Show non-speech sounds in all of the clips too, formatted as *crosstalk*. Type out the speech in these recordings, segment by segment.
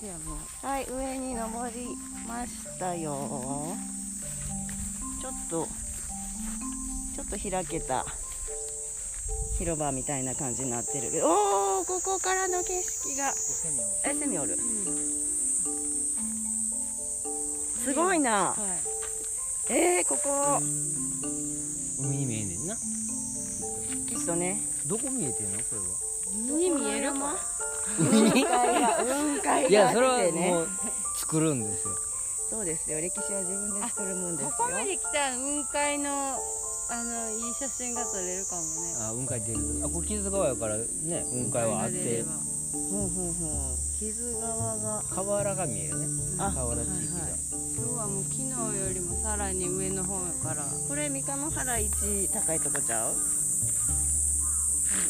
せやもう。はい上に登りましたよ。ちょっとちょっと開けた。広場みたいな感じになってる。けどおおここからの景色が。えセミおる？すごいな。はいえー、ここ。海に見えんねんな。きっとね。どこ見えてんの？これは。海に見えるか雲海が雲海いやそれがあってね。はもう作るんですよ。そうですよ。歴史は自分で作るもんですよ。ここまで来たら雲海のあのいい写真が撮れるかもね。あ雲海出るあこれ木津川やからね雲海はあって。ほうほうほう。木津川が。河原が見えるね。あ河原地域が、はいはい。今日はもう昨日よりもさらに上の方やから。これ三日原一高いとこちゃう？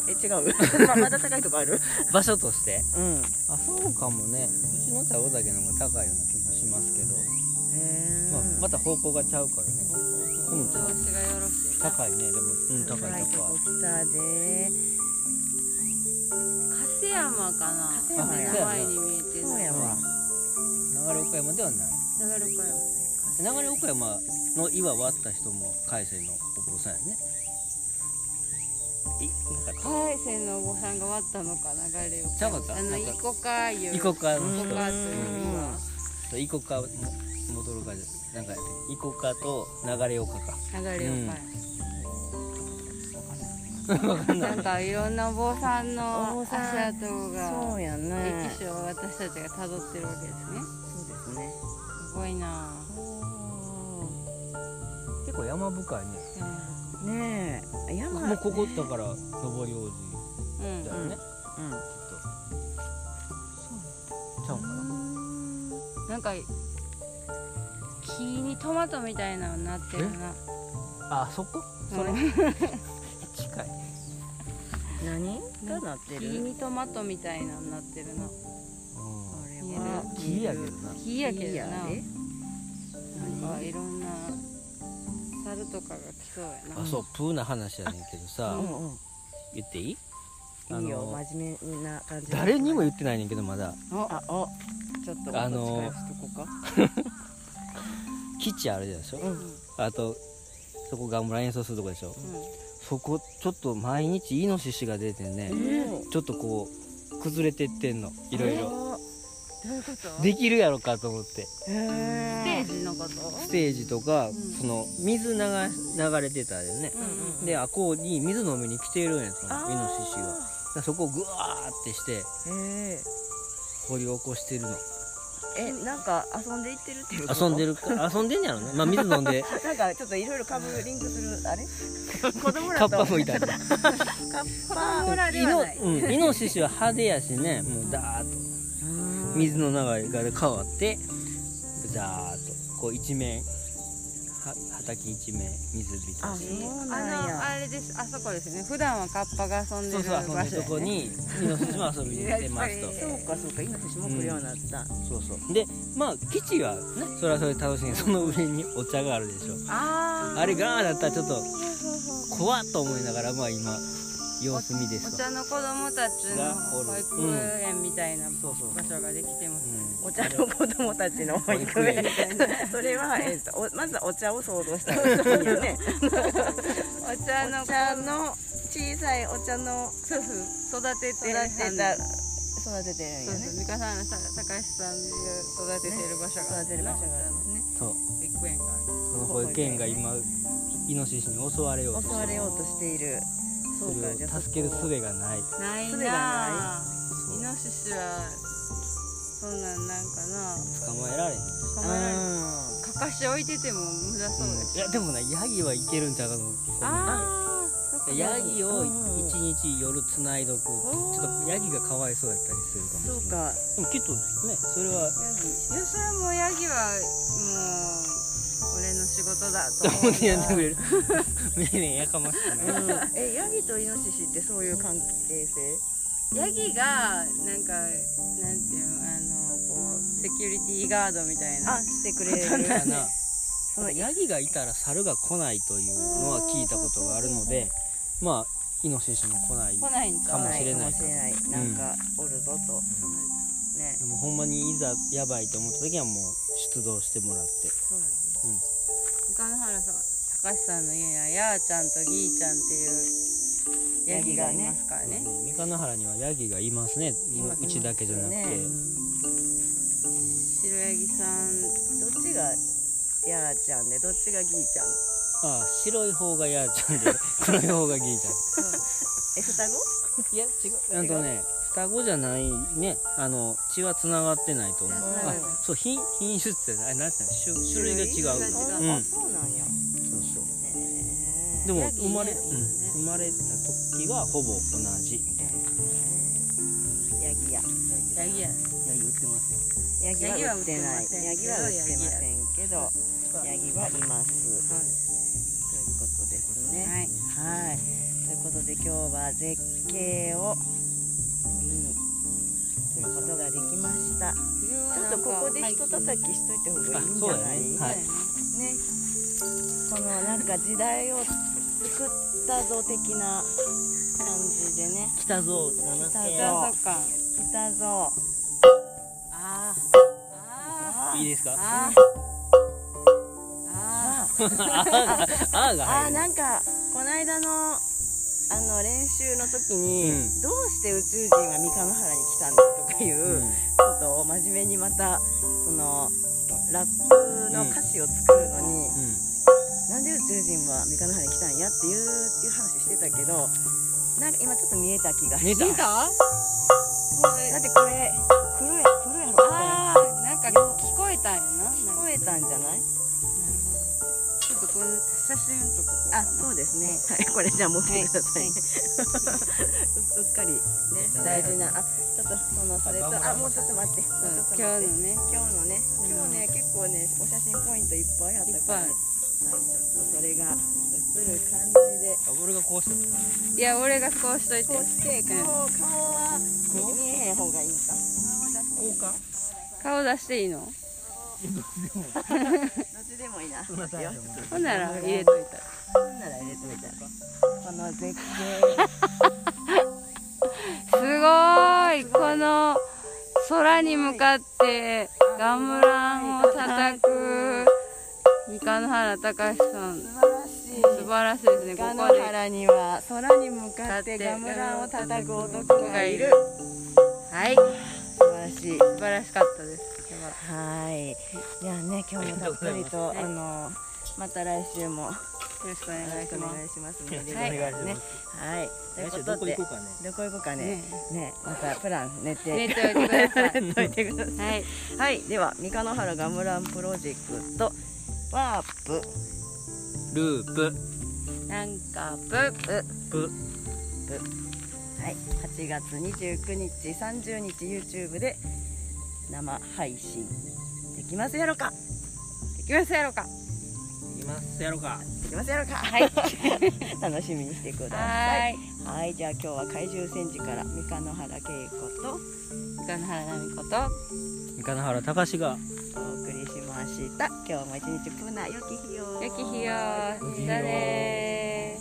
え違う？*laughs* ままだ高いとこある？場所として？うん。あそうかもね。うちの田尾岳の方が高いような気もしますけど、へまあ、また方向がちゃうからね。うん調子がよろしい高いね。でもうん高い高い。来たで。加瀬山かな。加瀬山前に見えてる。そうやわ流れ岡山ではない。流れ岡山。流れ岡山の岩割った人も海星のお坊さんやね海星のお坊さんが割ったのか流れ岡ちゃうかった？あのなんかイコカいう。イコカの人イコカという岩イコカも戻るかでなんかイコカと流れ岡か流れ岡山わかん。なんかいろんなお坊さんおの足跡がそうやね。歴史を私たちが辿ってるわけですね。そうですね。すごいな結構山深いねねえ。山もうここだから登り王子うんだよね、うん。きっと。ちゃうんか。ななんか木にトマトみたいなのになってるな。あそこ？それ、う *laughs* ん近い。何？がなって木るにトマトみたいなのになってるな。木やけどな。木やけどな。なんかいろんなそうやな。あそうプーな話やねんけどさ、うんうん。言っていい？あいいよの真面目な感じ誰にも言ってないねんけどまだ。あおちょっとあの *laughs* 基地あるでしょ、うん。あとそこガンブラ演奏するとこでしょ？うそこちょっと毎日イノシシが出てね、ちょっとこう崩れてってんの。いろいろできるやろかと思って。へステージのこと？ステージとか、ん。その水流流れてたよね、うんであこうに水飲みに来てるんやそのあー。イノシシがそこをグワーってして掘り起こしてるの。えなんか遊んでいってるっていう遊んでるか？遊んでんやろね。まあ水飲んで。*laughs* なんかちょっといろいろカブリングするあれ？*laughs* 子供らカッとパもいたりカッパ子らでイノ,、はないうん、イノシシは派手やしねもうダーッと水の流れが変わってザーッとこう一面は畑一面水浸あしそうあのあれです。あそこですね。普段はカッパが遊んでそうるそう遊んでると場所やねこにイノシシも遊びに来てますと。そうかそうか。イノシシも来るようになった、そうそう。でまあ基地はねそれはそれで楽しい。その上にお茶があるでしょ。あー。あれがだったらちょっとそうそうそう怖っと思いながらまあ今様子見ですわ。お茶の子供たちの保育園みたいな場所ができてます、うお茶の子供たちの保育園。それは、えっと、おまずはお茶を想像した。*laughs* お茶のお茶の小さいお茶のそうそう育てて育てた育ててるんよね。そうそう美香さんのさ高橋さんが育ててる場所が育てる場所があるんですねんそう。保育園がその保育園が今イノシシに襲われようと襲してわれようとしているそれを助ける術がない。ないな。イノシシはそんなんなんかな。捕まえられへん。捕まえられるかかし置いてても無駄そうです、いやでもねヤギはいけるんちゃうかと思うああそっか。ヤギをうん一日夜つないどく。ちょっとヤギがかわいそうやったりするかもしれない。そうか。でもきっとね。それは。ヤギ。いやそれはもうヤギはもう俺の仕事だと思ってやってくれるめいめいやかましくない。うん。えヤギとイノシシってそういう関係性？ヤギがなんかなんていうのあのこうセキュリティガードみたいな。あしてくれる。そうやな *laughs* そのヤギがいたら猿が来ないというのは聞いたことがあるのでまあイノシシも来ない来ないんちゃうかもしれないかもしれない。なんかおるぞと。そうなんですね。でもほんまにいざやばいと思った時はもう出動してもらって。そうだね三河原さん高橋さんの家にはやーちゃんとぎーちゃんっていうヤギがいますからね。三日野原にはヤギがいますね。もううちだけじゃなくて、ね。白ヤギさんどっちがやーちゃんでどっちがぎーちゃん？ああ白い方がヤーちゃんで *laughs* 黒い方がギーちゃん。え双子？いや違う。あとね双子じゃないね。あの血はつながってないと思う。うんあそう品品種ってあれなんていうの？種種類が違う。う。うん。あそうなんやでも生まれ、ねうん、生まれた時はほぼ同じ。みたいなヤギや。ヤギや。ヤギ売ってますよヤギは売ってないヤヤギギは売っててまませせんんけどヤギは。います。そうですということですね。はい。はいということで今日は絶景を見に来ることができました。ちょっとここで人叩きしといた方がいいんじゃない？はい。ね。このなんか時代を作ったぞ的な感じでね。来たぞ来たじぞか。来たぞ。あー。あいいですか？あああああーがあなんかこの間のあの練習の時に、うん。どうして宇宙人は三日野原に来たんだとかいううん。ことを真面目にまたそのラップの歌詞を作るのに、うんなんで宇宙人は三日野原に来たんやっていういう話してたけどなんか今ちょっと見えた気が見えた？見た？だってこれ黒や黒やろこれああなんか聞こえたんやな。聞こえたんじゃない？なるほどちょっとこの写真とかあな。そうですね。はいこれじゃあ持ってください。ね、う *laughs* うっかりね大事な。あちょっとそのそれとあもうちょっと待って。もうちょっと今日のね今日のね。うん今日ね結構ねお写真ポイントいっぱいあったから、ね、それが映る感じで。あ俺がこうしていや俺がこうしといて。こうして顔顔は見えへん方がいいんか。こうか顔出していいの？どっちでもいいな。*laughs* ほんなら入れといたら。ほんなら入れといたら。この絶景。*laughs* すごい。この空に向かってガムランを叩く三日野原隆さん。素晴らしい。素晴らしいですね。こガこで野原には空に向かってガムランを叩く男がいる。はい。素晴らしい。素晴らしかったです。はい。じゃあね今日もたっぷりとはい。あのまた来週もよろしくお願いします願いしますねはい。レギュラーね。はい。とい。う来週どことでこ行こうかね。どこ行こうかね。ね。ね。またプラン練って。寝ておいてください。*laughs* 練っておいてください。はい。はい。では三日野原ガムランプロジェクトワープ。ループ。なんかぷプ。はい、8月29日、30日 YouTube で生配信できますやろか。できますやろうか。いきますやろうか。できますやろか。はい。*laughs* 楽しみにしてくだはさい。はい、じゃあ今日は怪獣戦士から三日野原恵子と三日野原奈美子と三日野原隆が。お送ました今日も一日プナ良き日を。よき日よしたね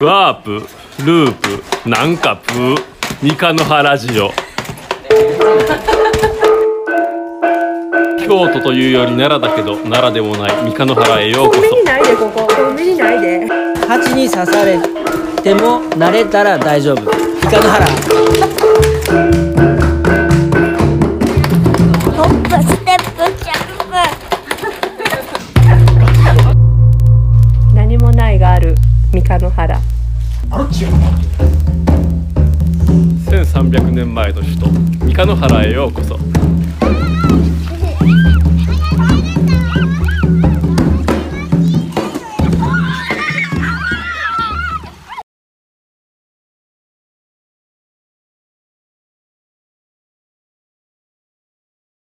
ワープ、ループ、なんかプー、三日野原ラジオ。京都というより奈良だけど奈良でもない三日野原へようこそ。蜂に刺されても慣れたら大丈夫。三日野原フト三日野原へようこそ。